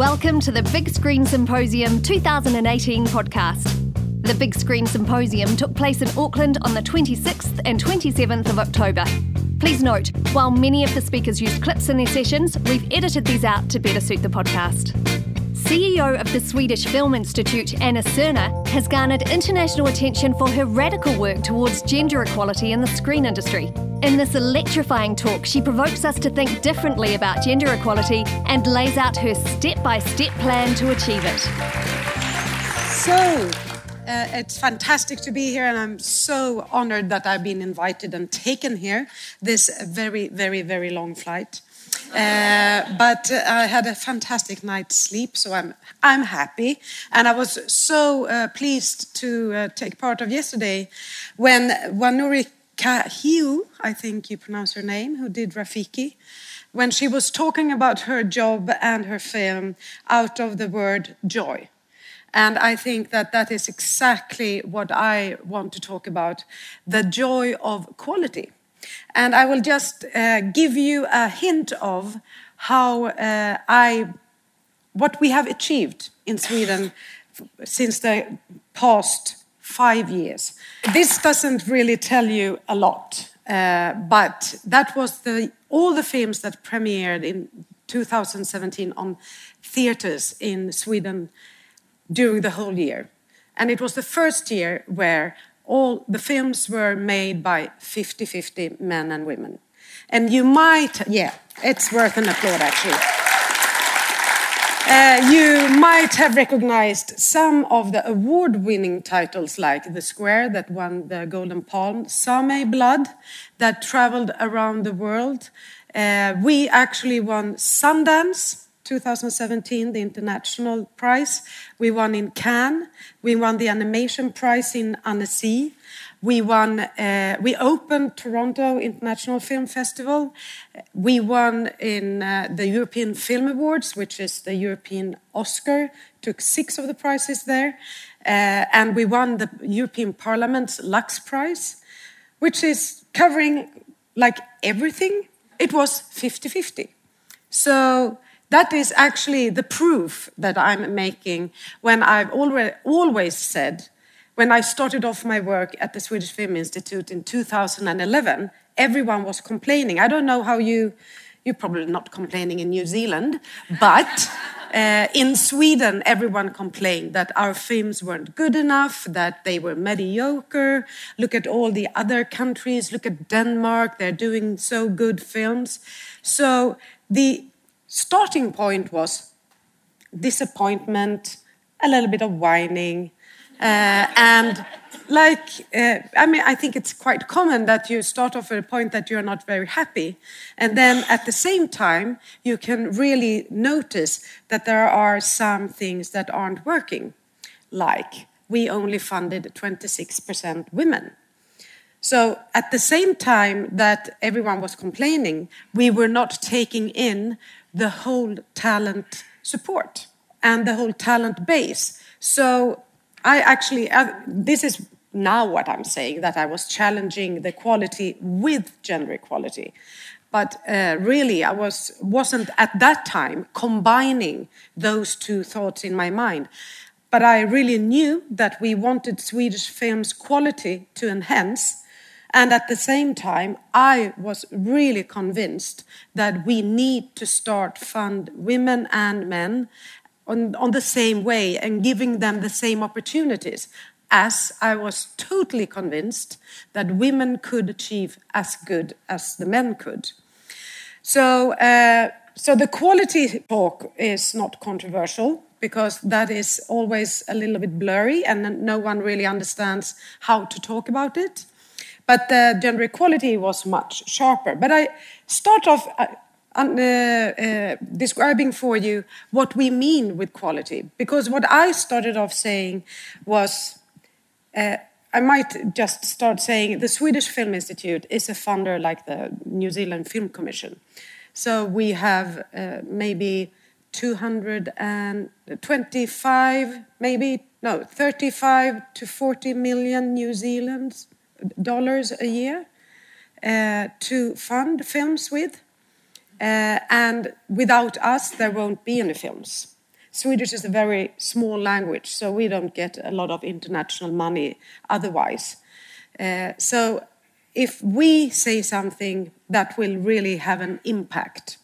Welcome to the Big Screen Symposium 2018 podcast. The Big Screen Symposium took place in Auckland on the 26th and 27th of October. Please note, while many of the speakers used clips in their sessions, we've edited these out to better suit the podcast. CEO of the Swedish Film Institute, Anna Serner, has garnered international attention for her radical work towards gender equality in the screen industry. In this electrifying talk, she provokes us to think differently about gender equality and lays out her step by step plan to achieve it. So, uh, it's fantastic to be here, and I'm so honored that I've been invited and taken here this very, very, very long flight. Uh, but uh, I had a fantastic night's sleep, so I'm I'm happy, and I was so uh, pleased to uh, take part of yesterday when Wanuri Kahiu, I think you pronounce her name, who did Rafiki, when she was talking about her job and her film out of the word joy. And I think that that is exactly what I want to talk about the joy of quality. And I will just uh, give you a hint of how uh, I, what we have achieved in Sweden since the past five years. This doesn't really tell you a lot, uh, but that was the all the films that premiered in 2017 on theaters in Sweden during the whole year. And it was the first year where all the films were made by 50 50 men and women. And you might, yeah, it's worth an applaud actually. Uh, you might have recognized some of the award winning titles like The Square, that won the Golden Palm, Sami Blood, that traveled around the world. Uh, we actually won Sundance 2017, the international prize. We won in Cannes. We won the animation prize in Annecy. We won. Uh, we opened Toronto International Film Festival. We won in uh, the European Film Awards, which is the European Oscar. Took six of the prizes there, uh, and we won the European Parliament's Lux Prize, which is covering like everything. It was 50-50. So that is actually the proof that I'm making when I've already, always said when I started off my work at the Swedish Film Institute in 2011, everyone was complaining. I don't know how you, you're probably not complaining in New Zealand, but uh, in Sweden, everyone complained that our films weren't good enough, that they were mediocre. Look at all the other countries, look at Denmark, they're doing so good films. So the starting point was disappointment, a little bit of whining, uh, and like, uh, I mean, I think it's quite common that you start off at a point that you're not very happy. And then at the same time, you can really notice that there are some things that aren't working. Like, we only funded 26% women. So at the same time that everyone was complaining, we were not taking in the whole talent support and the whole talent base. So I actually, uh, this is now what I'm saying that I was challenging the quality with gender equality. But uh, really, I was, wasn't at that time combining those two thoughts in my mind. But I really knew that we wanted Swedish film's quality to enhance. And at the same time, I was really convinced that we need to start fund women and men on, on the same way and giving them the same opportunities as I was totally convinced that women could achieve as good as the men could. So, uh, so the quality talk is not controversial because that is always a little bit blurry and no one really understands how to talk about it. But the gender equality was much sharper. But I start off. Uh, uh, uh, describing for you what we mean with quality. Because what I started off saying was, I might just start saying the Swedish Film Institute is a funder like the New Zealand Film Commission. So we have uh, maybe 225, maybe, no, 35 to 40 million New Zealand dollars a year uh, to fund films with. Uh, and without us, there won't be any films. Swedish is a very small language, so we don't get a lot of international money otherwise. Uh, so if we say something that will really have an impact,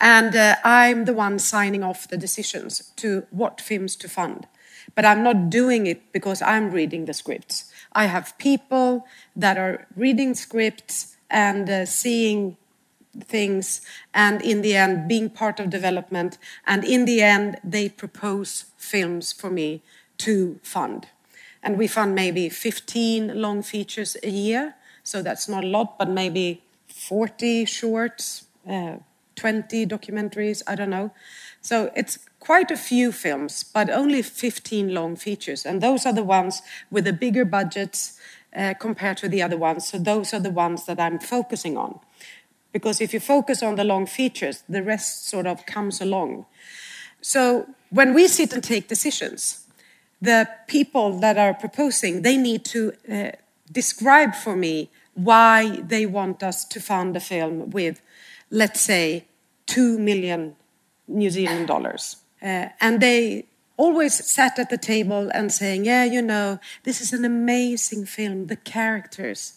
and uh, I'm the one signing off the decisions to what films to fund. But I'm not doing it because I'm reading the scripts. I have people that are reading scripts and uh, seeing things, and in the end, being part of development. And in the end, they propose films for me to fund. And we fund maybe 15 long features a year. So that's not a lot, but maybe 40 shorts, uh, 20 documentaries, I don't know. So it's quite a few films, but only 15 long features. And those are the ones with the bigger budgets uh, compared to the other ones. So those are the ones that I'm focusing on. Because if you focus on the long features, the rest sort of comes along. So when we sit and take decisions, the people that are proposing, they need to uh, describe for me why they want us to fund a film with, let's say, 2 million New Zealand dollars. Uh, and they always sat at the table and saying, Yeah, you know, this is an amazing film, the characters.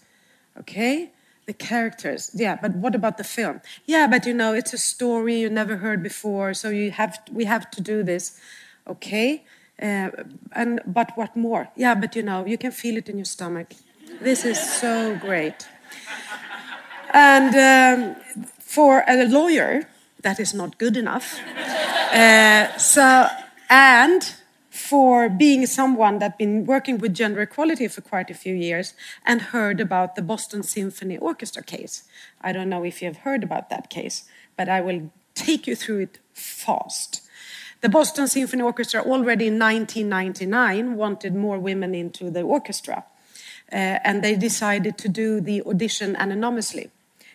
Okay? The characters, yeah, but what about the film? Yeah, but you know, it's a story you never heard before, so you have we have to do this. Okay, uh, and but what more? Yeah, but you know, you can feel it in your stomach. This is so great. And um, for a lawyer, that is not good enough. Uh, so, and for being someone that's been working with gender equality for quite a few years and heard about the Boston Symphony Orchestra case. I don't know if you have heard about that case, but I will take you through it fast. The Boston Symphony Orchestra already in 1999 wanted more women into the orchestra, uh, and they decided to do the audition anonymously.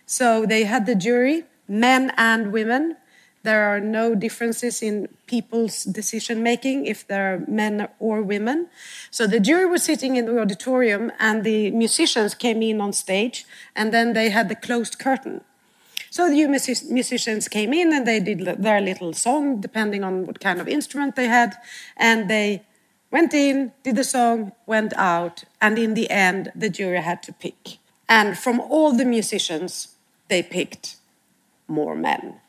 So they had the jury men and women. There are no differences in people's decision making if they're men or women. So the jury was sitting in the auditorium and the musicians came in on stage and then they had the closed curtain. So the musicians came in and they did their little song, depending on what kind of instrument they had, and they went in, did the song, went out, and in the end, the jury had to pick. And from all the musicians, they picked more men,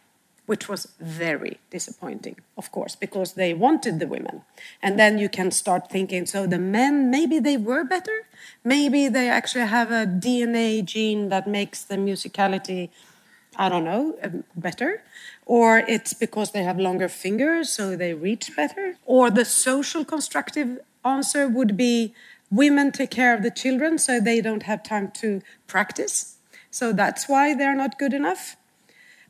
which was very disappointing, of course, because they wanted the women. And then you can start thinking so the men, maybe they were better? Maybe they actually have a DNA gene that makes the musicality, I don't know, um, better? Or it's because they have longer fingers, so they reach better? Or the social constructive answer would be women take care of the children so they don't have time to practice. So that's why they're not good enough.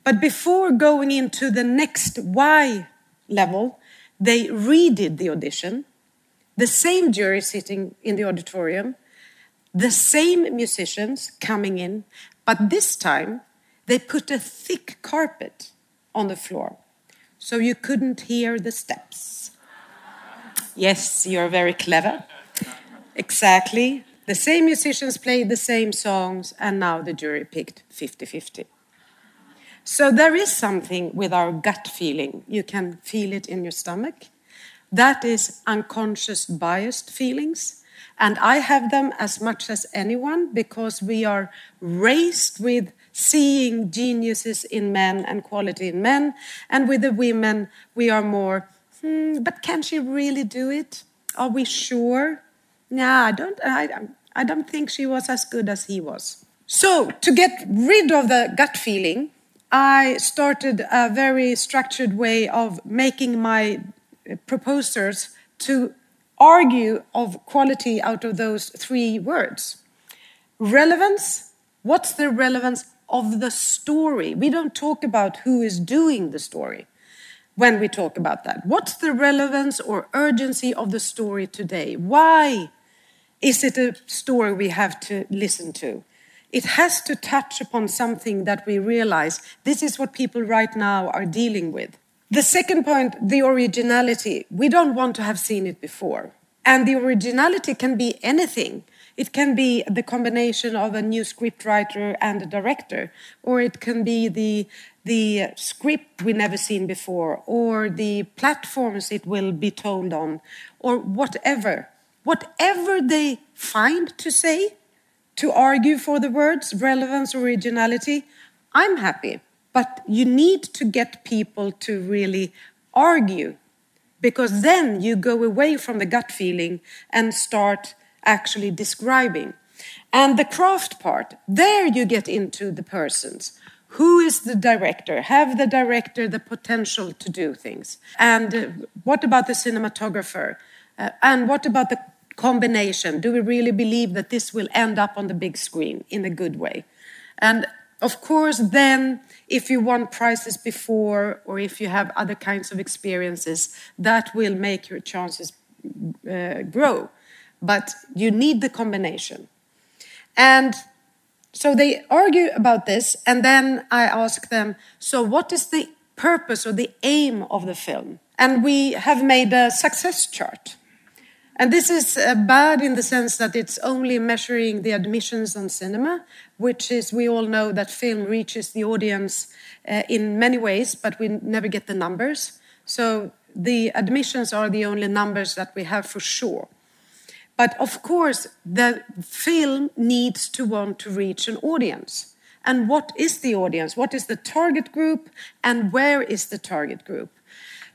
But before going into the next Y level, they redid the audition. The same jury sitting in the auditorium, the same musicians coming in, but this time they put a thick carpet on the floor so you couldn't hear the steps. Yes, you're very clever. Exactly. The same musicians played the same songs, and now the jury picked 50 50. So there is something with our gut feeling. You can feel it in your stomach. That is unconscious biased feelings. And I have them as much as anyone because we are raised with seeing geniuses in men and quality in men. And with the women, we are more, hmm, but can she really do it? Are we sure? Yeah, I don't, I, I don't think she was as good as he was. So, to get rid of the gut feeling, I started a very structured way of making my uh, proposers to argue of quality out of those three words. Relevance, what's the relevance of the story? We don't talk about who is doing the story when we talk about that. What's the relevance or urgency of the story today? Why is it a story we have to listen to? It has to touch upon something that we realize this is what people right now are dealing with. The second point, the originality. We don't want to have seen it before. And the originality can be anything. It can be the combination of a new scriptwriter and a director, or it can be the the script we never seen before, or the platforms it will be told on, or whatever. Whatever they find to say, to argue for the words, relevance, originality, I'm happy. But you need to get people to really argue because then you go away from the gut feeling and start actually describing. And the craft part, there you get into the persons. Who is the director? Have the director the potential to do things? And uh, what about the cinematographer? Uh, and what about the combination? Do we really believe that this will end up on the big screen in a good way? And of course, then, if you won prizes before or if you have other kinds of experiences, that will make your chances uh, grow. But you need the combination. And so they argue about this, and then I ask them, so what is the purpose or the aim of the film? And we have made a success chart. And this is uh, bad in the sense that it's only measuring the admissions on cinema, which is, we all know that film reaches the audience uh, in many ways, but we never get the numbers. So the admissions are the only numbers that we have for sure. But of course, the film needs to want to reach an audience. And what is the audience? What is the target group? And where is the target group?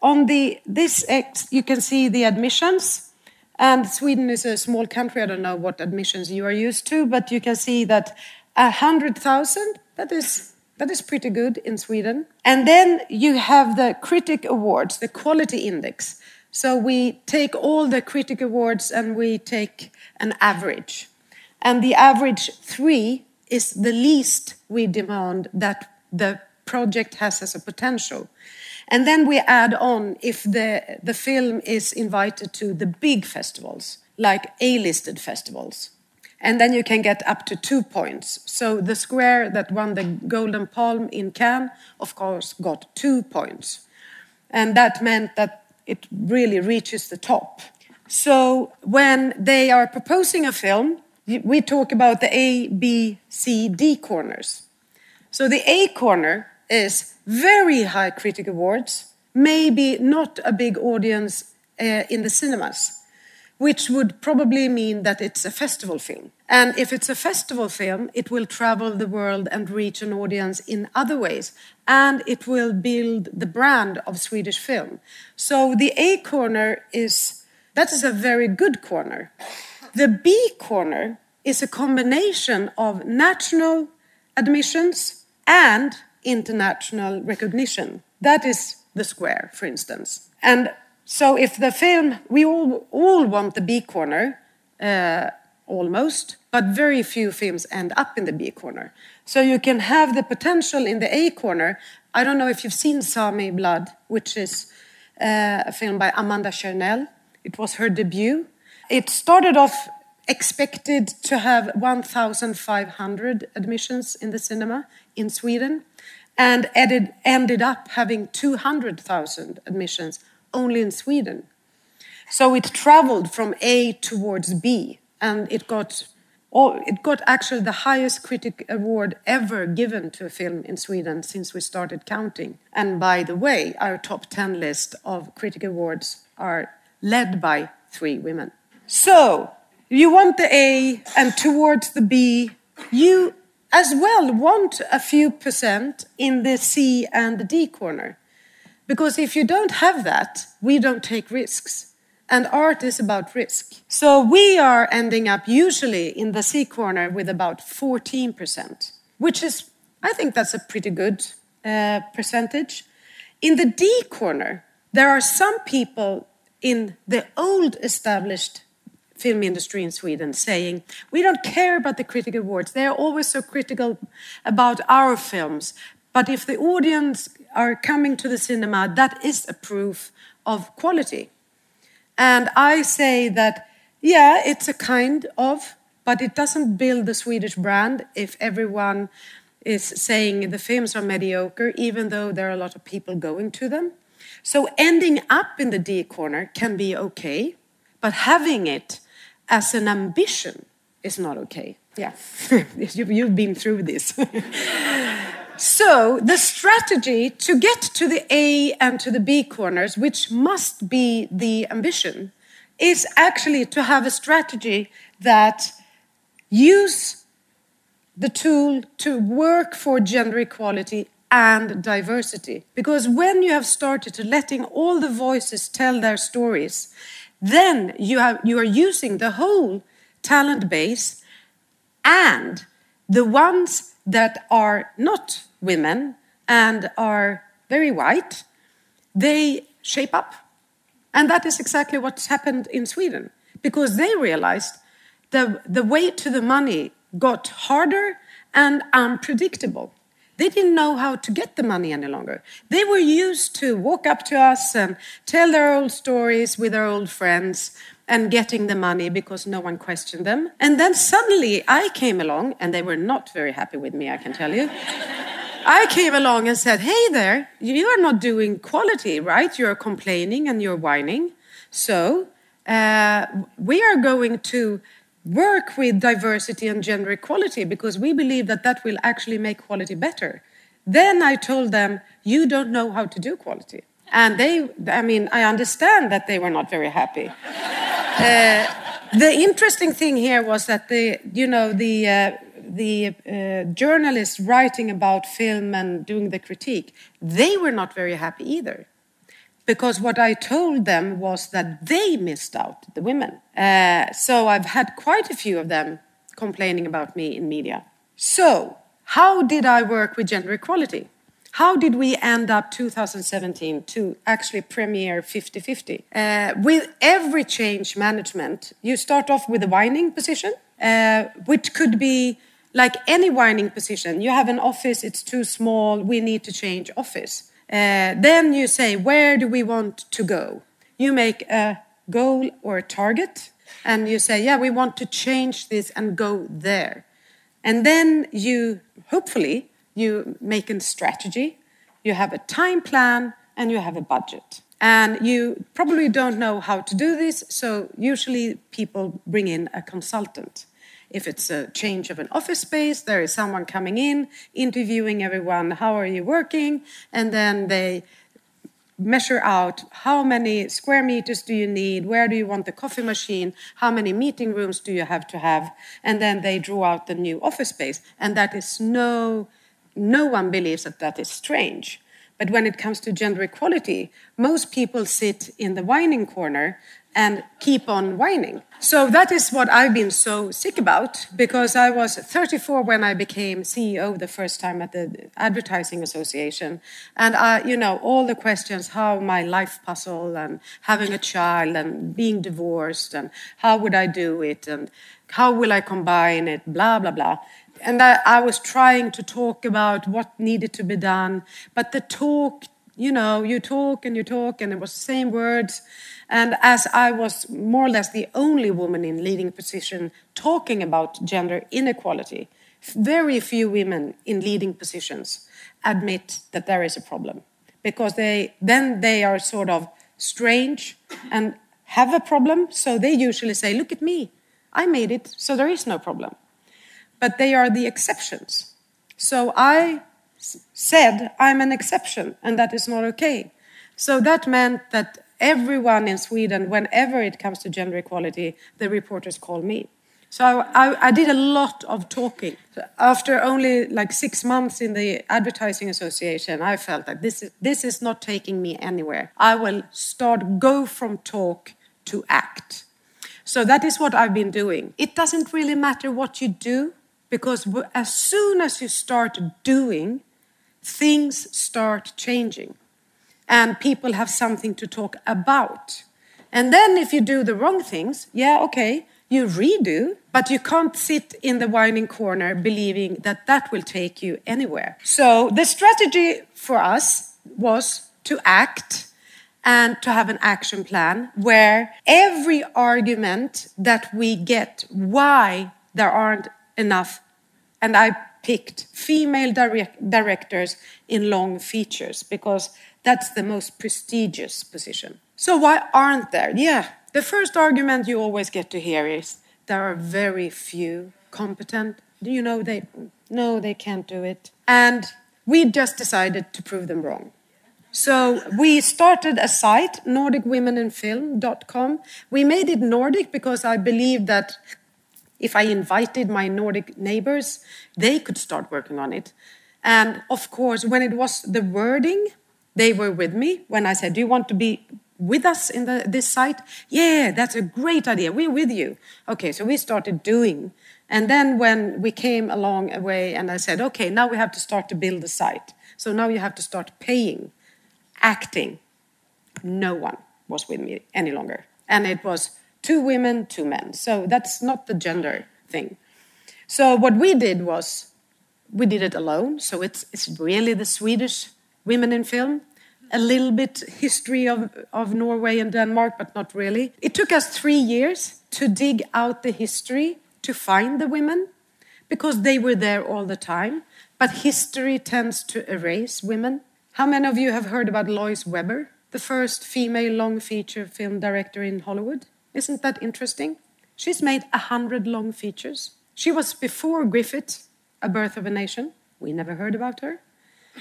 On the this X, you can see the admissions and Sweden is a small country. I don't know what admissions you are used to, but you can see that hundred thousand. That is that is pretty good in Sweden. And then you have the critic awards, the quality index. So we take all the critic awards and we take an average. And the average three is the least we demand that the project has as a potential. And then we add on if the, the film is invited to the big festivals, like A listed festivals. And then you can get up to two points. So the square that won the Golden Palm in Cannes, of course, got two points. And that meant that it really reaches the top. So when they are proposing a film, we talk about the A, B, C, D corners. So the A corner is very high critic awards, maybe not a big audience uh, in the cinemas, which would probably mean that it's a festival film. And if it's a festival film, it will travel the world and reach an audience in other ways, and it will build the brand of Swedish film. So the A corner is that is a very good corner. The B corner is a combination of national admissions and international recognition. That is the square, for instance. And so, if the film, we all, all want the B corner, uh, almost, but very few films end up in the B corner. So, you can have the potential in the A corner. I don't know if you've seen Sami Blood, which is uh, a film by Amanda Kernell. It was her debut. It started off expected to have 1,500 admissions in the cinema in Sweden and ended, ended up having 200,000 admissions only in Sweden. So it traveled from A towards B, and it got, oh, it got actually the highest critic award ever given to a film in Sweden since we started counting. And by the way, our top 10 list of critic awards are led by three women. So you want the A, and towards the B, you as well want a few percent in the C and the D corner. Because if you don't have that, we don't take risks. And art is about risk. So we are ending up usually in the C corner with about 14%, which is, I think that's a pretty good uh, percentage. In the D corner, there are some people in the old established film industry in Sweden saying, we don't care about the critical awards. They are always so critical about our films. But if the audience are coming to the cinema, that is a proof of quality. And I say that, yeah, it's a kind of, but it doesn't build the Swedish brand if everyone is saying the films are mediocre, even though there are a lot of people going to them. So ending up in the D corner can be okay, but having it as an ambition is not okay. Yeah, you've been through this. so, the strategy to get to the A and to the B corners, which must be the ambition, is actually to have a strategy that use the tool to work for gender equality and diversity. Because when you have started to letting all the voices tell their stories, then you, have, you are using the whole talent base and the ones that are not women and are very white, they shape up. And that is exactly what's happened in Sweden because they realized the, the way to the money got harder and unpredictable. They didn't know how to get the money any longer. They were used to walk up to us and tell their old stories with their old friends and getting the money because no one questioned them. And then suddenly I came along, and they were not very happy with me, I can tell you. I came along and said, Hey there, you are not doing quality, right? You're complaining and you're whining. So uh, we are going to work with diversity and gender equality because we believe that that will actually make quality better. Then I told them, You don't know how to do quality. And they, I mean, I understand that they were not very happy. uh, the interesting thing here was that the, you know, the, uh, the uh, journalists writing about film and doing the critique, they were not very happy either because what I told them was that they missed out, the women. Uh, so I've had quite a few of them complaining about me in media. So, how did I work with gender equality? How did we end up 2017 to actually premiere 50 50? Uh, with every change management, you start off with a whining position, uh, which could be like any whining position. You have an office, it's too small, we need to change office. Uh, then you say, where do we want to go? You make a goal or a target, and you say, yeah, we want to change this and go there. And then you, hopefully, you make a strategy, you have a time plan, and you have a budget. And you probably don't know how to do this, so usually people bring in a consultant. If it's a change of an office space, there is someone coming in, interviewing everyone, how are you working? And then they measure out how many square meters do you need, where do you want the coffee machine, how many meeting rooms do you have to have, and then they draw out the new office space. And that is no, no one believes that that is strange. But when it comes to gender equality, most people sit in the whining corner and keep on whining. So that is what I've been so sick about because I was 34 when I became CEO the first time at the Advertising Association. And I, you know, all the questions how my life puzzle and having a child and being divorced and how would I do it and how will I combine it, blah, blah, blah. And I, was trying to talk about what needed to be done, but the talk, you know, you talk and you talk, and it was the same words. And as I was more or less the only woman in leading position talking about gender inequality, very few women in leading positions admit that there is a problem because they then they are sort of strange and have a problem so they usually say look at me i made it so there is no problem but they are the exceptions so i said i'm an exception and that is not okay so that meant that everyone in Sweden, whenever it comes to gender equality, the reporters call me. So I, I, did a lot of talking. After only like six months in the Advertising Association, I felt that this is, this is not taking me anywhere. I will start go from talk to act. So that is what I've been doing. It doesn't really matter what you do because as soon as you start doing, things start changing and people have something to talk about. And then if you do the wrong things, yeah, okay, you redo, but you can't sit in the whining corner believing that that will take you anywhere. So the strategy for us was to act and to have an action plan where every argument that we get why there aren't enough, and I picked female direct directors in long features because that's the most prestigious position. So why aren't there? Yeah, the first argument you always get to hear is there are very few competent. You know, they no, they can't do it. And we just decided to prove them wrong. So we started a site, NordicWomenInFilm.com. We made it Nordic because I believe that if I invited my Nordic neighbors, they could start working on it. And of course, when it was the wording, they were with me. When I said, Do you want to be with us in the, this site? Yeah, that's a great idea. We're with you. Okay, so we started doing. And then when we came along a way and I said, okay, now we have to start to build the site. So now you have to start paying, acting. No one was with me any longer. And it was two women, two men. So that's not the gender thing. So what we did was we did it alone. So it's, it's really the Swedish women in film a little bit history of, of Norway and Denmark, but not really. It took us three years to dig out the history to find the women because they were there all the time. But history tends to erase women. How many of you have heard about Lois Weber, the first female long feature film director in Hollywood? Isn't that interesting? She's made a hundred long features. She was before Griffith, A Birth of a Nation. We never heard about her.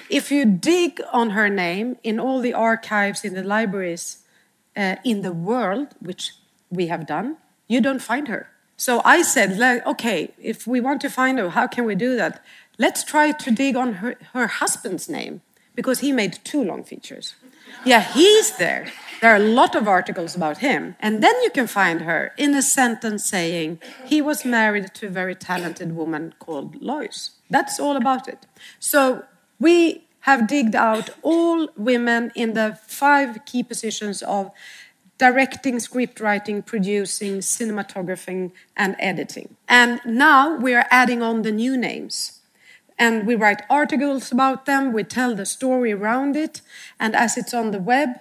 If you dig on her name in all the archives in the libraries uh, in the world, which we have done, you don't find her. So I said, okay, if we want to find her, how can we do that? Let's try to dig on her, her husband's name because he made two long features. Yeah, he's there. There are a lot of articles about him. And then you can find her in a sentence saying he was married to a very talented woman called Lois. That's all about it. So we have digged out all women in the five key positions of directing, script writing, producing, cinematographing, and editing. And now we are adding on the new names. And we write articles about them, we tell the story around it, and as it's on the web,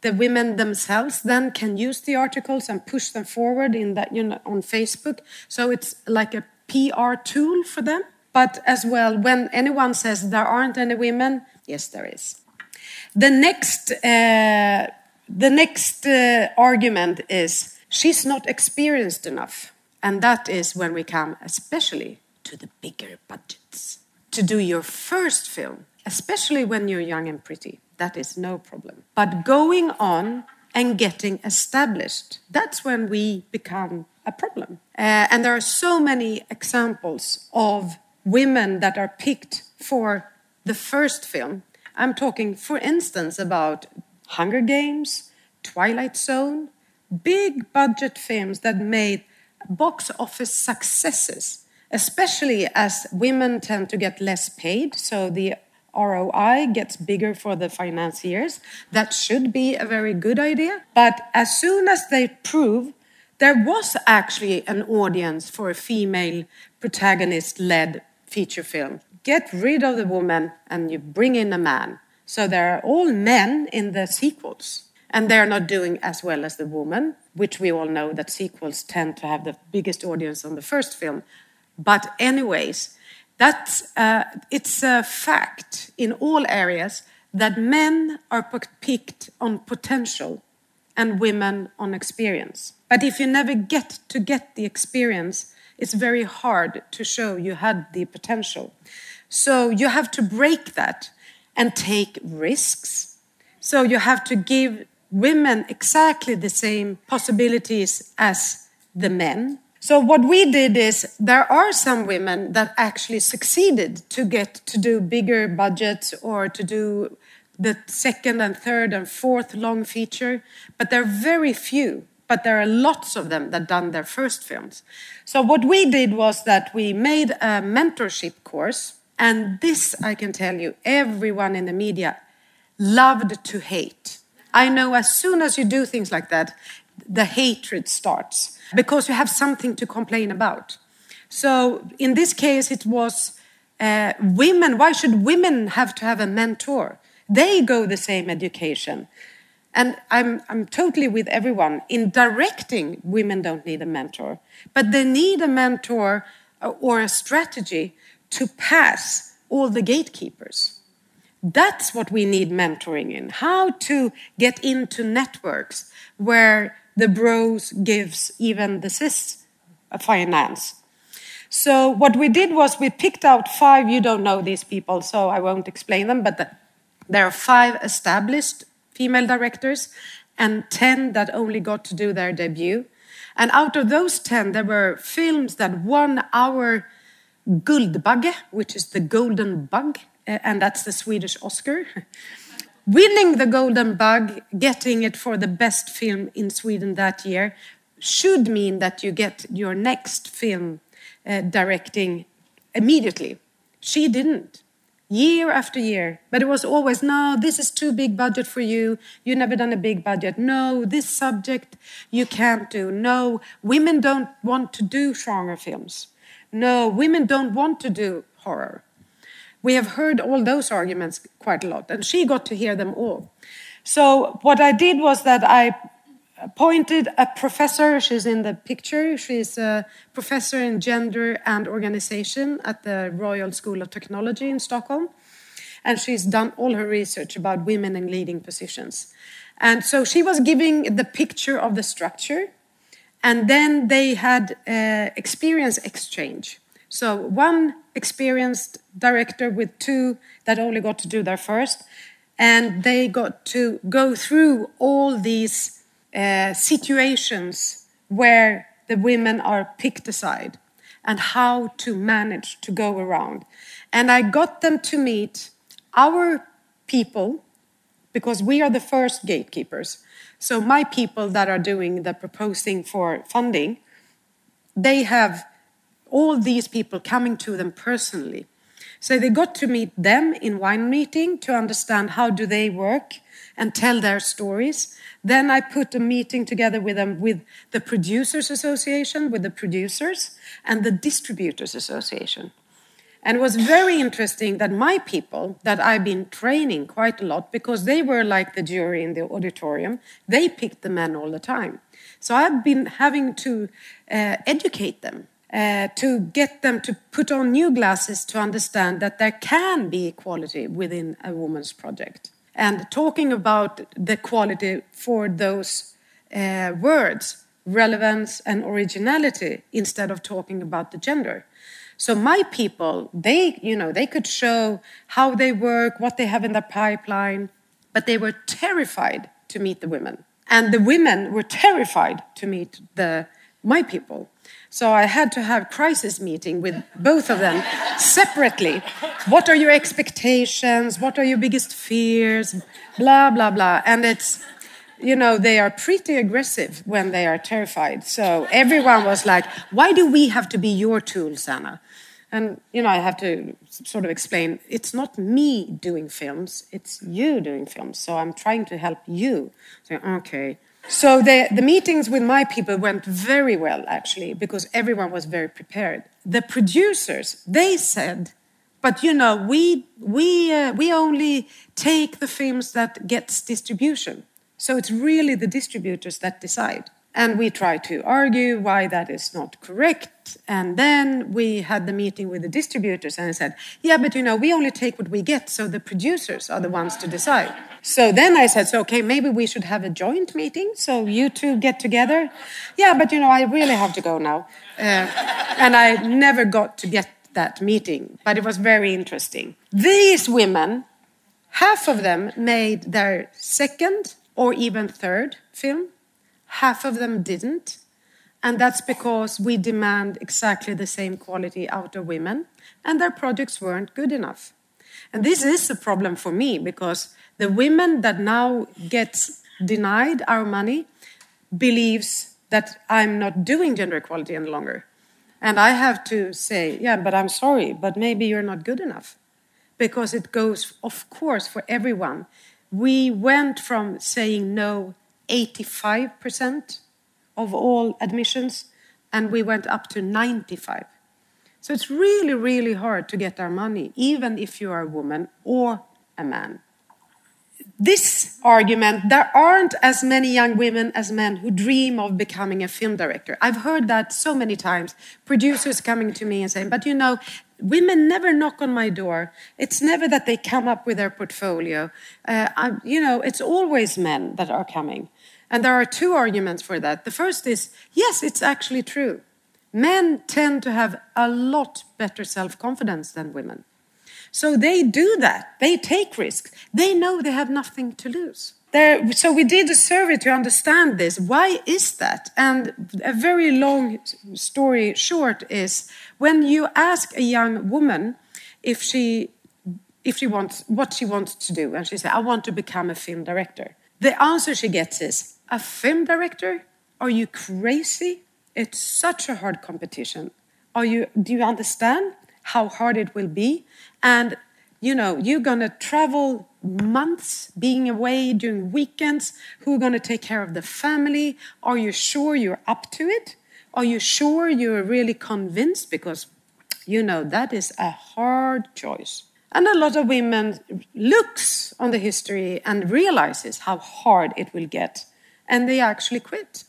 the women themselves then can use the articles and push them forward in that you know on Facebook. So it's like a PR tool for them. But as well, when anyone says there aren't any women, yes, there is. The next, uh, the next uh, argument is she's not experienced enough. And that is when we come, especially to the bigger budgets. To do your first film, especially when you're young and pretty, that is no problem. But going on and getting established, that's when we become a problem. Uh, and there are so many examples of women that are picked for the first film. I'm talking, for instance, about Hunger Games, Twilight Zone, big budget films that made box office successes, especially as women tend to get less paid, so the ROI gets bigger for the financiers. That should be a very good idea. But as soon as they prove there was actually an audience for a female protagonist led feature film. Get rid of the woman and you bring in a man. So there are all men in the sequels. And they're not doing as well as the woman, which we all know that sequels tend to have the biggest audience on the first film. But, anyways, that's, uh, it's a fact in all areas that men are picked on potential and women on experience. But if you never get to get the experience, it's very hard to show you had the potential. So you have to break that and take risks. So you have to give women exactly the same possibilities as the men. So what we did is there are some women that actually succeeded to get to do bigger budgets or to do the second and third and fourth long feature, but there are very few but there are lots of them that done their first films. So what we did was that we made a mentorship course, and this I can tell you, everyone in the media loved to hate. I know as soon as you do things like that, the hatred starts because you have something to complain about. So in this case, it was uh, women. Why should women have to have a mentor? They go the same education. And I'm, I'm totally with everyone. In directing, women don't need a mentor, but they need a mentor uh, or a strategy to pass all the gatekeepers. That's what we need mentoring in. How to get into networks where the bros gives even the cis a finance. So what we did was we picked out five. You don't know these people, so I won't explain them. But the, there are five established female directors and ten that only got to do their debut. And out of those ten, there were films that won our Guldbagge, which is the golden bug, eh, and that's the Swedish Oscar. Winning the golden bug, getting it for the best film in Sweden that year, should mean that you get your next film uh, directing immediately. She didn't. Year after year. But it was always, no, this is too big budget for you. You've never done a big budget. No, this subject you can't do. No, women don't want to do genre films. No, women don't want to do horror. We have heard all those arguments quite a lot, and she got to hear them all. So, what I did was that I appointed a professor. She's in the picture. She's a professor in gender and organization at the Royal School of Technology in Stockholm. And she's done all her research about women in leading positions. And so she was giving the picture of the structure. And then they had uh, experience exchange. So one experienced director with two that only got to do their first. And they got to go through all these uh, situations where the women are picked aside and how to manage to go around. And I got them to meet our people because we are the first gatekeepers. So, my people that are doing the proposing for funding, they have all these people coming to them personally. So they got to meet them in wine meeting to understand how do they work and tell their stories. Then I put a meeting together with them with the Producers Association, with the producers, and the Distributors Association. And it was very interesting that my people, that I've been training quite a lot, because they were like the jury in the auditorium, they picked the men all the time. So I've been having to uh, educate them, uh, to get them to put on new glasses to understand that there can be equality within a woman's project and talking about the quality for those uh, words, relevance and originality, instead of talking about the gender. So my people, they, you know, they could show how they work, what they have in their pipeline, but they were terrified to meet the women. And the women were terrified to meet the my people. So I had to have crisis meeting with both of them separately. What are your expectations? What are your biggest fears? Blah blah blah. And it's you know they are pretty aggressive when they are terrified. So everyone was like, "Why do we have to be your tools, Anna?" And you know I have to sort of explain. It's not me doing films; it's you doing films. So I'm trying to help you. So okay. So the, the meetings with my people went very well, actually, because everyone was very prepared. The producers, they said, but you know, we, we, uh, we only take the films that gets distribution. So it's really the distributors that decide. And we try to argue why that is not correct. And then we had the meeting with the distributors and I said, yeah, but you know, we only take what we get, so the producers are the ones to decide. So then I said, so okay, maybe we should have a joint meeting. So you two get together. Yeah, but you know, I really have to go now. Uh, and I never got to get that meeting, but it was very interesting. These women, half of them made their second or even third film, half of them didn't. And that's because we demand exactly the same quality out of women, and their projects weren't good enough. And this is a problem for me because the women that now gets denied our money believes that I'm not doing gender equality any longer. And I have to say, yeah, but I'm sorry, but maybe you're not good enough. Because it goes, of course, for everyone. We went from saying no 85% of all admissions, and we went up to 95. So it's really, really hard to get our money, even if you are a woman or a man. This argument, there aren't as many young women as men who dream of becoming a film director. I've heard that so many times. Producers coming to me and saying, but you know, women never knock on my door. It's never that they come up with their portfolio. Uh, you know, it's always men that are coming. And there are two arguments for that. The first is yes, it's actually true. Men tend to have a lot better self confidence than women. So they do that. They take risks. They know they have nothing to lose. There, so we did a survey to understand this. Why is that? And a very long story short is when you ask a young woman if she if she wants what she wants to do, and she says, "I want to become a film director," the answer she gets is, "A film director? Are you crazy? It's such a hard competition. Are you? Do you understand how hard it will be? And you know, you're gonna travel months being away during weekends. Who are gonna take care of the family? Are you sure you're up to it? Are you sure you're really convinced? Because you know that is a hard choice. And a lot of women looks on the history and realizes how hard it will get, and they actually quit.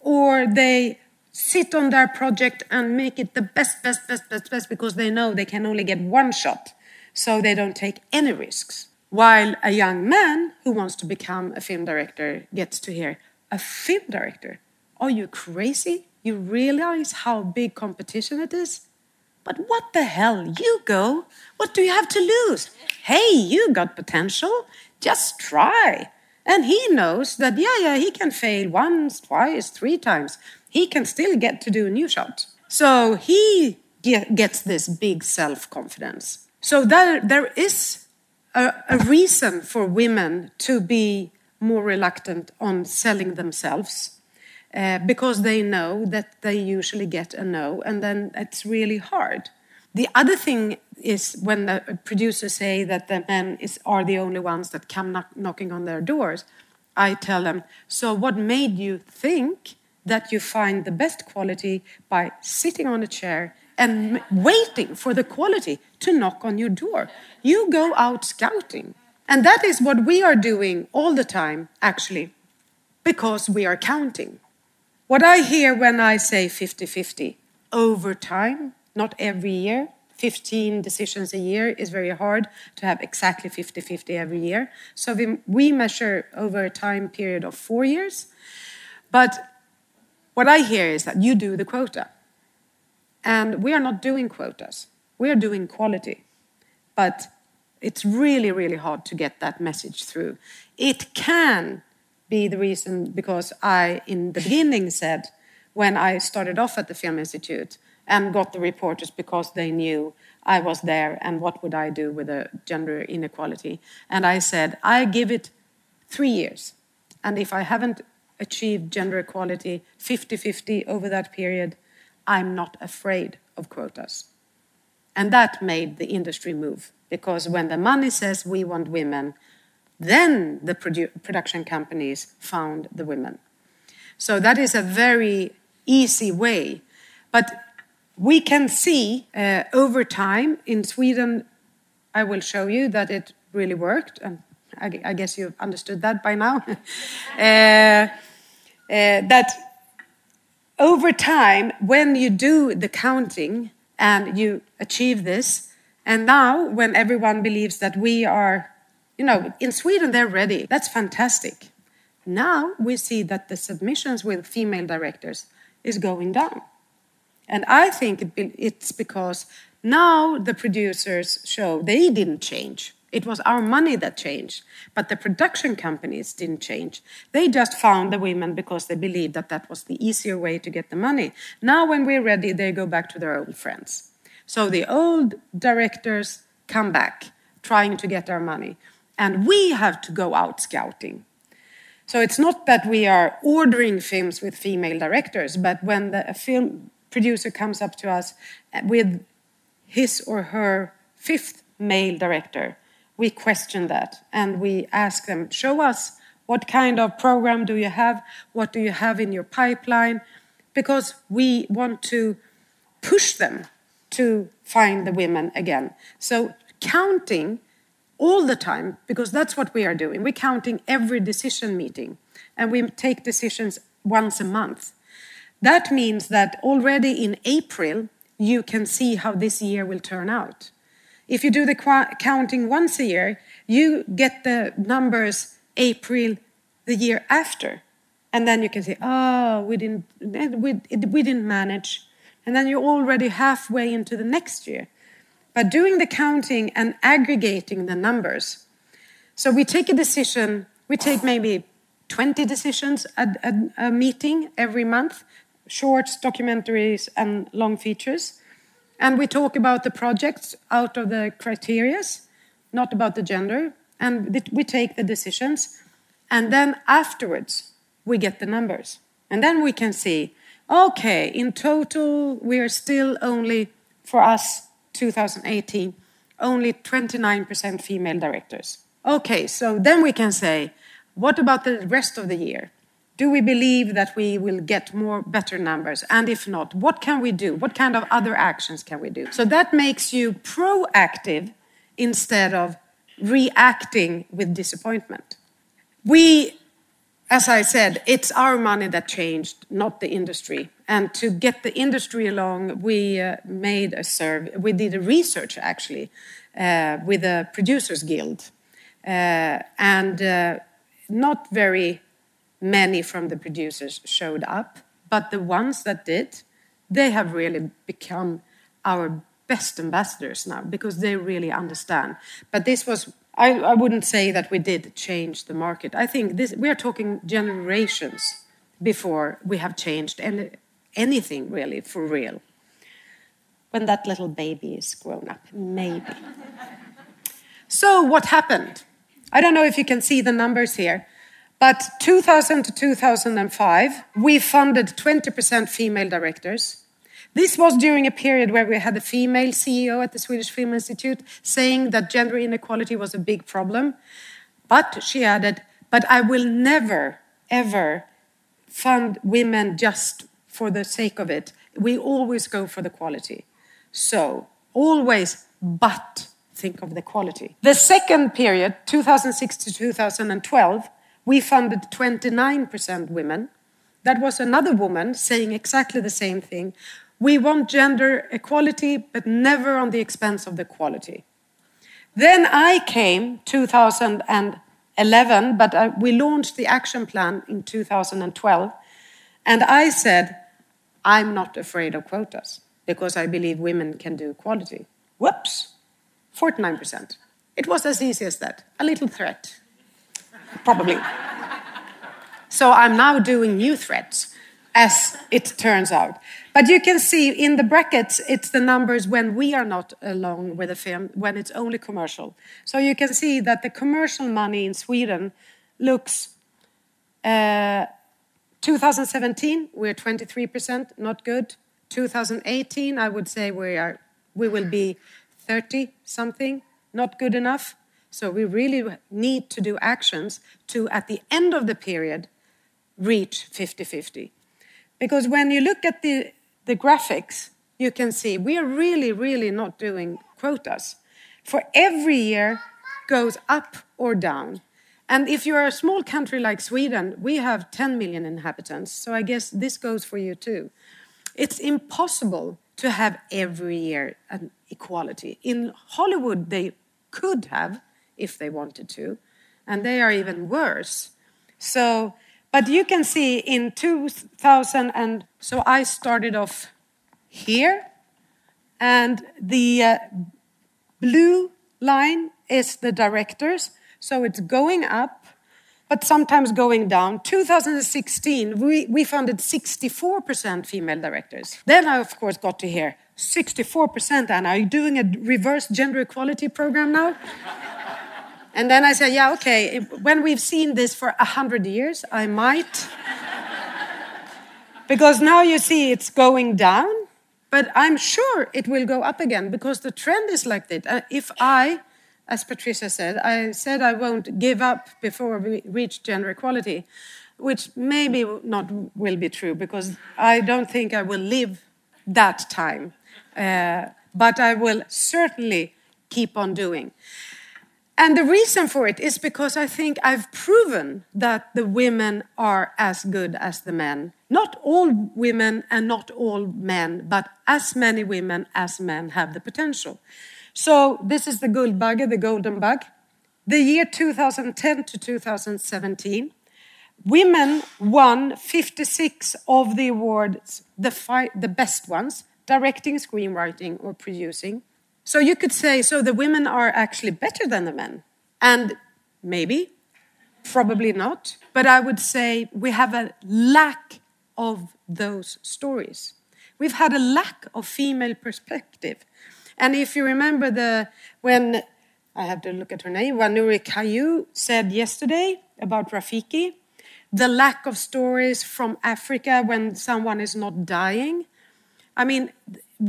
Or they sit on their project and make it the best, best, best, best, best because they know they can only get one shot, so they don't take any risks. While a young man who wants to become a film director gets to hear, a film director? Are you crazy? You realize how big competition it is? But what the hell? You go. What do you have to lose? Hey, you got potential. Just try. And he knows that, yeah, yeah, he can fail once, twice, three times. He can still get to do a new shot. So he get, gets this big self confidence. So there, there is a, a reason for women to be more reluctant on selling themselves uh, because they know that they usually get a no, and then it's really hard. The other thing is when the producers say that the men is, are the only ones that come knock, knocking on their doors, I tell them, so what made you think that you find the best quality by sitting on a chair and waiting for the quality to knock on your door? You go out scouting. And that is what we are doing all the time, actually, because we are counting. What I hear when I say 50 50, over time, not every year, 15 decisions a year is very hard to have exactly 50 50 every year. So we, we measure over a time period of four years. But what I hear is that you do the quota. And we are not doing quotas, we are doing quality. But it's really, really hard to get that message through. It can be the reason because I, in the beginning, said when I started off at the Film Institute and got the reporters because they knew I was there and what would I do with the gender inequality. And I said, I give it three years. And if I haven't achieved gender equality 50 50 over that period, I'm not afraid of quotas. And that made the industry move because when the money says we want women, then the produ production companies found the women. So that is a very easy way. But we can see uh, over time in Sweden, I will show you that it really worked. And I, I guess you've understood that by now. uh, uh, that over time, when you do the counting and you achieve this, and now when everyone believes that we are you know, in Sweden, they're ready. That's fantastic. Now we see that the submissions with female directors is going down. And I think it's because now the producers show they didn't change. It was our money that changed, but the production companies didn't change. They just found the women because they believed that that was the easier way to get the money. Now, when we're ready, they go back to their old friends. So the old directors come back, trying to get our money and we have to go out scouting. So it's not that we are ordering films with female directors, but when the, film producer comes up to us with his or her fifth male director, we question that and we ask them, show us what kind of program do you have? What do you have in your pipeline? Because we want to push them to find the women again. So counting all the time because that's what we are doing. We're counting every decision meeting and we take decisions once a month. That means that already in April, you can see how this year will turn out. If you do the counting once a year, you get the numbers April the year after. And then you can say, oh, we didn't, we, we didn't manage. And then you're already halfway into the next year. But doing the counting and aggregating the numbers. So we take a decision, we take maybe 20 decisions at, at a meeting every month shorts, documentaries, and long features. And we talk about the projects out of the criterias, not about the gender. And we take the decisions. And then afterwards, we get the numbers. And then we can see okay, in total, we are still only, for us, 2018, only 29% female directors. Okay, so then we can say, what about the rest of the year? Do we believe that we will get more better numbers? And if not, what can we do? What kind of other actions can we do? So that makes you proactive instead of reacting with disappointment. We, as I said, it's our money that changed, not the industry. And to get the industry along, we uh, made a survey, we did a research actually uh, with the Producers Guild. Uh, and uh, not very many from the producers showed up, but the ones that did, they have really become our best ambassadors now because they really understand. But this was, I, I wouldn't say that we did change the market. I think this, we are talking generations before we have changed any, anything really for real. When that little baby is grown up, maybe. so, what happened? I don't know if you can see the numbers here. But 2000 to 2005, we funded 20% female directors. This was during a period where we had a female CEO at the Swedish Film Institute saying that gender inequality was a big problem. But she added, but I will never, ever fund women just for the sake of it. We always go for the quality. So, always, but think of the quality. The second period, 2006 to 2012, we funded 29% women. That was another woman saying exactly the same thing. We want gender equality, but never on the expense of the quality. Then I came 2011, but I, we launched the action plan in 2012. And I said, I'm not afraid of quotas because I believe women can do equality. Whoops, 49%. It was as easy as that, a little threat probably. so I'm now doing new threats, as it turns out. But you can see in the brackets, it's the numbers when we are not along with the film, when it's only commercial. So you can see that the commercial money in Sweden looks. Uh, 2017, we're 23%, not good. 2018, I would say we are we will be 30 something, not good enough. So we really need to do actions to, at the end of the period, reach 50 50. Because when you look at the, the graphics, you can see we are really, really not doing quotas. For every year goes up or down. And if you're a small country like Sweden, we have 10 million inhabitants. So I guess this goes for you too. It's impossible to have every year an equality. In Hollywood, they could have, if they wanted to, and they are even worse. So, but you can see in 2000, and so I started off here, and the uh, blue line is the directors, so it's going up, but sometimes going down. 2016, we, we funded 64% female directors. Then I, of course, got to hear 64%, and are you doing a reverse gender equality program now? And then I said, yeah, okay, when we've seen this for a hundred years, I might. because now you see it's going down, but I'm sure it will go up again because the trend is like that. Uh, if I, as Patricia said, I said I won't give up before we reach gender equality, which maybe not will be true because I don't think I will live that time. Uh, but I will certainly keep on doing. And the reason for it is because I think I've proven that the women are as good as the men. Not all women and not all men, but as many women as men have the potential. So this is the Guldbagge, the golden bug. The year 2010 to 2017, women won 56 of the awards, the, the best ones, directing, screenwriting, or producing. So you could say, so the women are actually better than the men. And maybe, probably not. But I would say we have a lack of those stories. We've had a lack of female perspective. And if you remember the when I have to look at her name, when Wanuri Kahiu said yesterday about Rafiki, the lack of stories from Africa when someone is not dying. I mean,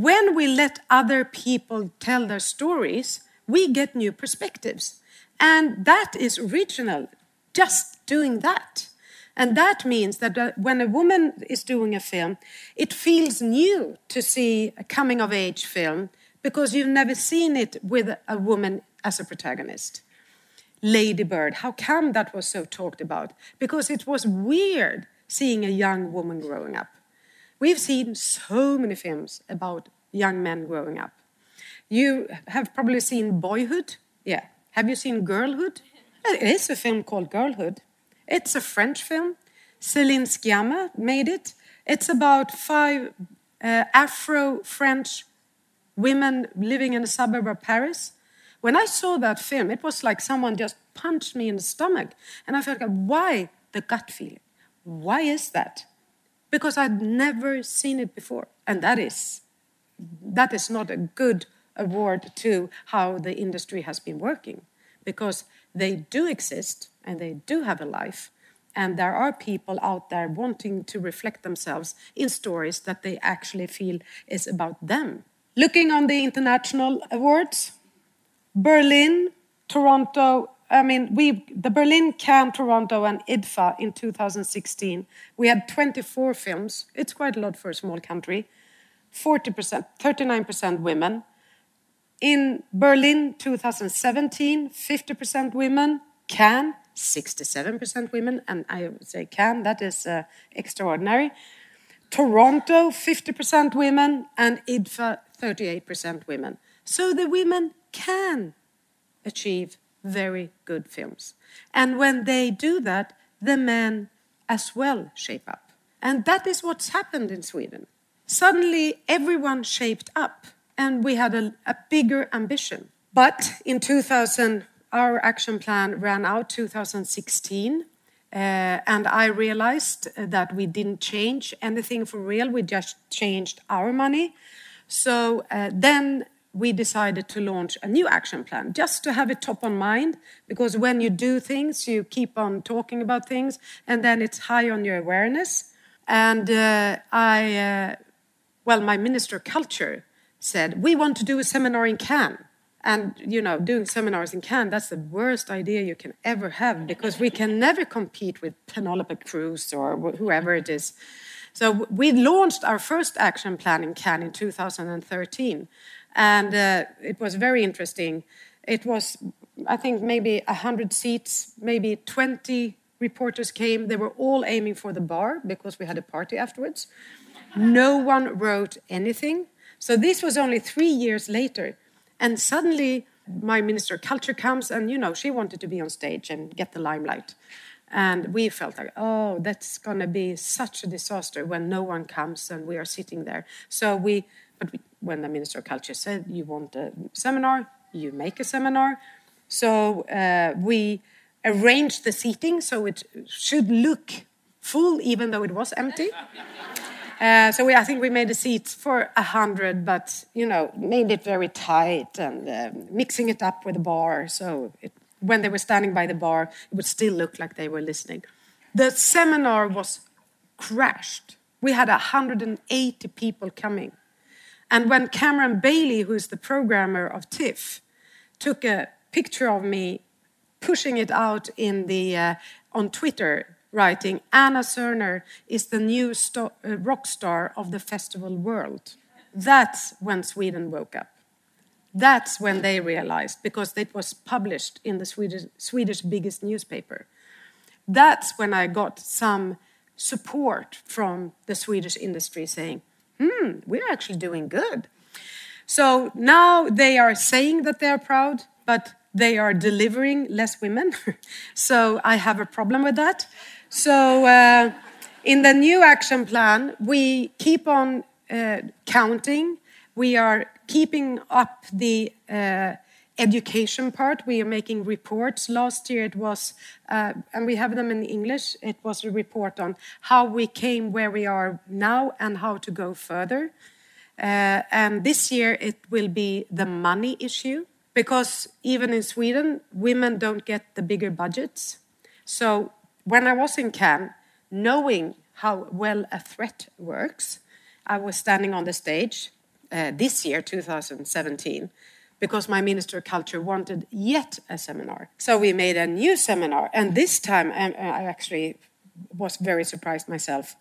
when we let other people tell their stories, we get new perspectives. And that is original, just doing that. And that means that uh, when a woman is doing a film, it feels new to see a coming of age film because you've never seen it with a woman as a protagonist. Lady Bird, how come that was so talked about? Because it was weird seeing a young woman growing up. We've seen so many films about young men growing up. You have probably seen Boyhood. Yeah. Have you seen Girlhood? It is a film called Girlhood. It's a French film. Céline Sciamma made it. It's about five uh, Afro French women living in a suburb of Paris. When I saw that film, it was like someone just punched me in the stomach. And I felt like, why the gut feeling? Why is that? Because I'd never seen it before. And that is, that is not a good award to how the industry has been working. Because they do exist and they do have a life. And there are people out there wanting to reflect themselves in stories that they actually feel is about them. Looking on the international awards, Berlin, Toronto, I mean, we the Berlin, Cannes, Toronto, and IDFA in 2016. We had 24 films. It's quite a lot for a small country. 40%, 39% women. In Berlin 2017, 50% women. Cannes, 67% women, and I would say Cannes, that is uh, extraordinary. Toronto, 50% women, and IDFA, 38% women. So the women can achieve very good films. And when they do that, the men as well shape up. And that is what's happened in Sweden. Suddenly, everyone shaped up, and we had a, a bigger ambition. But in 2000, our action plan ran out 2016. Uh, and I realized that we didn't change anything for real. We just changed our money. So uh, then we decided to launch a new action plan just to have it top on mind because when you do things you keep on talking about things and then it's high on your awareness. And uh, i uh, well my minister of culture said we want to do a seminar in cannes. And you know, doing seminars in Cannes, that's the worst idea you can ever have because we can never compete with Penelope Cruz or whoever it is. So we launched our first action plan in Cannes in 2013, and uh, it was very interesting. It was, I think, maybe 100 seats, maybe 20 reporters came. They were all aiming for the bar because we had a party afterwards. No one wrote anything. So this was only three years later and suddenly, my minister of culture comes, and you know, she wanted to be on stage and get the limelight. And we felt like, oh, that's going to be such a disaster when no one comes and we are sitting there. So we, but we, when the minister of culture said, you want a seminar, you make a seminar. So uh, we arranged the seating so it should look full, even though it was empty. Uh, so we, I think we made the seats for a hundred, but you know, made it very tight and uh, mixing it up with the bar. So it, when they were standing by the bar, it would still look like they were listening. The seminar was crashed. We had 180 people coming. And when Cameron Bailey, who's the programmer of TIFF, took a picture of me pushing it out in the, uh, on Twitter, writing, Anna Serner is the new uh, rock star of the festival world. That's when Sweden woke up. That's when they realized, because it was published in the Swedish, Swedish biggest newspaper. That's when I got some support from the Swedish industry saying, hmm, we're actually doing good. So now they are saying that they are proud, but they are delivering less women. so I have a problem with that. So, uh, in the new action plan, we keep on uh, counting. We are keeping up the uh, education part. We are making reports. Last year it was, uh, and we have them in English, it was a report on how we came where we are now and how to go further. Uh, and this year it will be the money issue because even in Sweden, women don't get the bigger budgets. So when I was in Cannes, knowing how well a threat works, I was standing on the stage uh, this year, 2017, because my Minister of Culture wanted yet a seminar. So we made a new seminar, and this time I, uh, I actually was very surprised myself.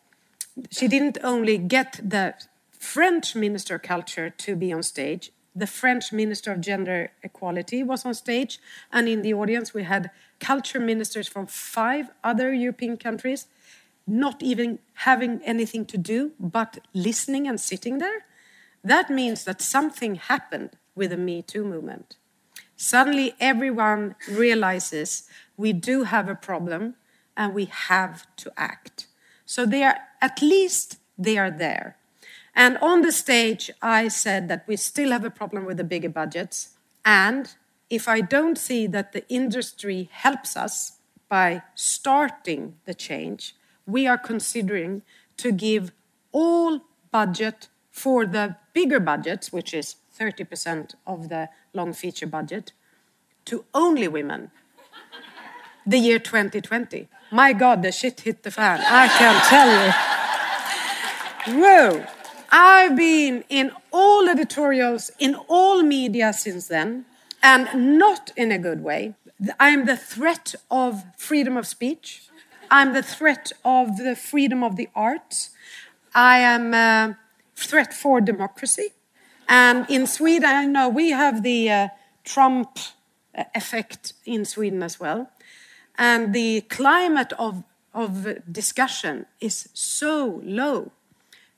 She didn't only get the French Minister of Culture to be on stage, the French Minister of Gender Equality was on stage, and in the audience we had culture ministers from five other European countries, not even having anything to do but listening and sitting there. That means that something happened with the Me Too movement. Suddenly, everyone realizes we do have a problem and we have to act. So they are at least they are there. And on the stage, I said that we still have a problem with the bigger budgets. And if I don't see that the industry helps us by starting the change, we are considering to give all budget for the bigger budgets, which is 30% of the long feature budget, to only women. the year 2020. My God, the shit hit the fan. I can tell you. Whoa. I've been in all editorials, in all media since then, and not in a good way. I'm the threat of freedom of speech. I'm the threat of the freedom of the arts. I am a threat for democracy. And in Sweden, I know we have the uh, Trump effect in Sweden as well. And the climate of, of discussion is so low.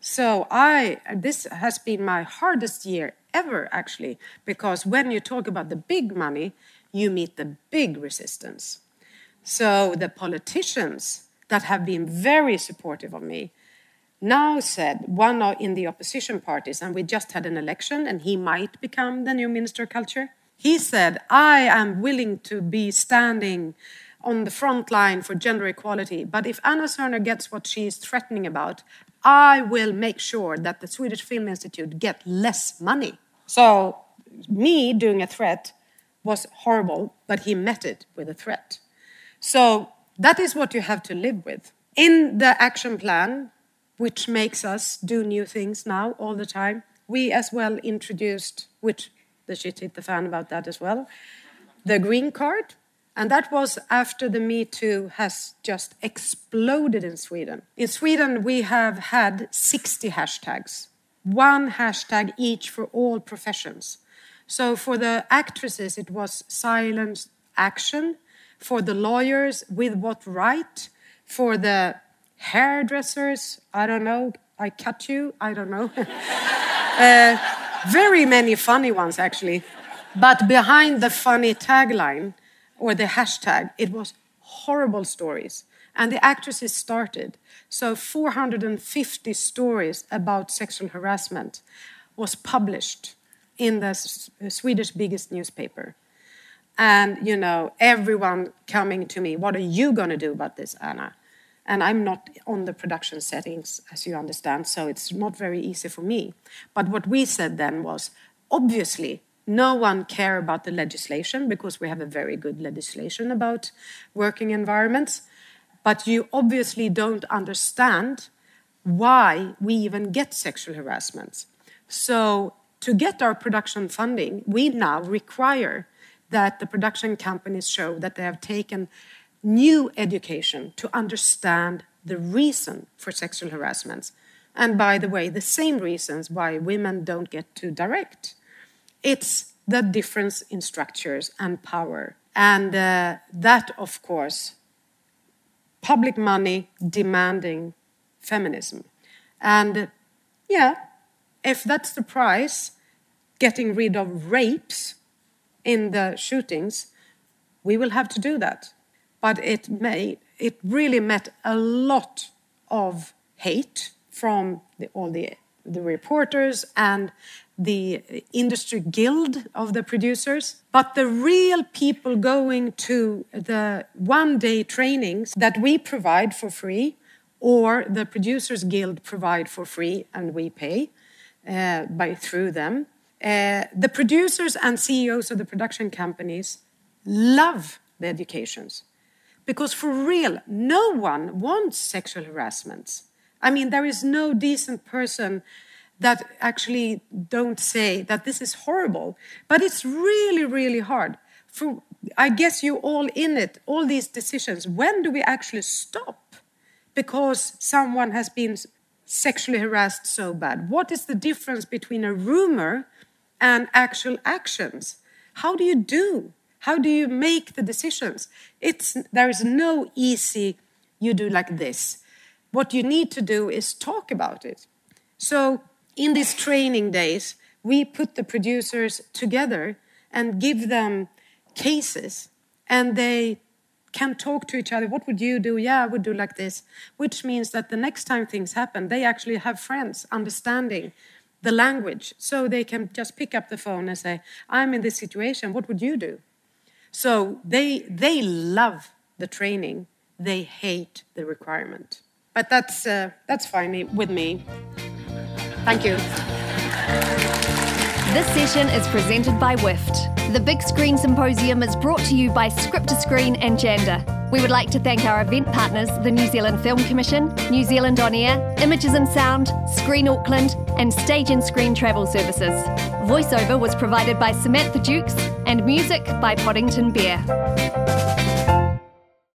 So I, this has been my hardest year ever, actually, because when you talk about the big money, you meet the big resistance. So the politicians that have been very supportive of me now said, one in the opposition parties, and we just had an election, and he might become the new Minister of Culture. He said, I am willing to be standing on the front line for gender equality, but if Anna Serner gets what she is threatening about, I will make sure that the Swedish Film Institute get less money. So, me doing a threat was horrible, but he met it with a threat. So, that is what you have to live with. In the action plan, which makes us do new things now all the time. We as well introduced, which the shit hit the fan about that as well, the green card. And that was after the Me Too has just exploded in Sweden. In Sweden, we have had 60 hashtags, one hashtag each for all professions. So for the actresses, it was silent action. For the lawyers, with what right? For the hairdressers, I don't know, I cut you, I don't know. uh, very many funny ones, actually. But behind the funny tagline or the hashtag, it was horrible stories. And the actresses started. So 450 stories about sexual harassment was published in the Swedish biggest newspaper. And, you know, everyone coming to me, what are you going to do about this, Anna? And I'm not on the production settings, as you understand, so it's not very easy for me. But what we said then was obviously, no one care about the legislation because we have a very good legislation about working environments. But you obviously don't understand why we even get sexual harassment. So, to get our production funding, we now require that the production companies show that they have taken new education to understand the reason for sexual harassment. And by the way, the same reasons why women don't get to direct. It's the difference in structures and power. And uh, that, of course, public money demanding feminism. And yeah, if that's the price, getting rid of rapes in the shootings, we will have to do that but it made it really met a lot of hate from the, all the the reporters and the industry guild of the producers. But the real people going to the one day trainings that we provide for free or the producers guild provide for free and we pay uh, by through them uh, the producers and ceos of the production companies love the educations because for real no one wants sexual harassment i mean there is no decent person that actually don't say that this is horrible. But it's really, really hard. For I guess you all in it, all these decisions. When do we actually stop? Because someone has been sexually harassed so bad. What is the difference between a rumor and actual actions? How do you do? How do you make the decisions? It's there is no easy you do like this. What you need to do is talk about it. So in these training days, we put the producers together and give them cases, and they can talk to each other. What would you do? Yeah, I would do like this. Which means that the next time things happen, they actually have friends understanding the language. So they can just pick up the phone and say, I'm in this situation. What would you do? So they, they love the training, they hate the requirement. But that's, uh, that's fine with me. Thank you. This session is presented by WIFT. The Big Screen Symposium is brought to you by Script to Screen and Janda. We would like to thank our event partners, the New Zealand Film Commission, New Zealand On Air, Images and Sound, Screen Auckland, and Stage and Screen Travel Services. Voiceover was provided by Samantha Dukes and music by Poddington Bear.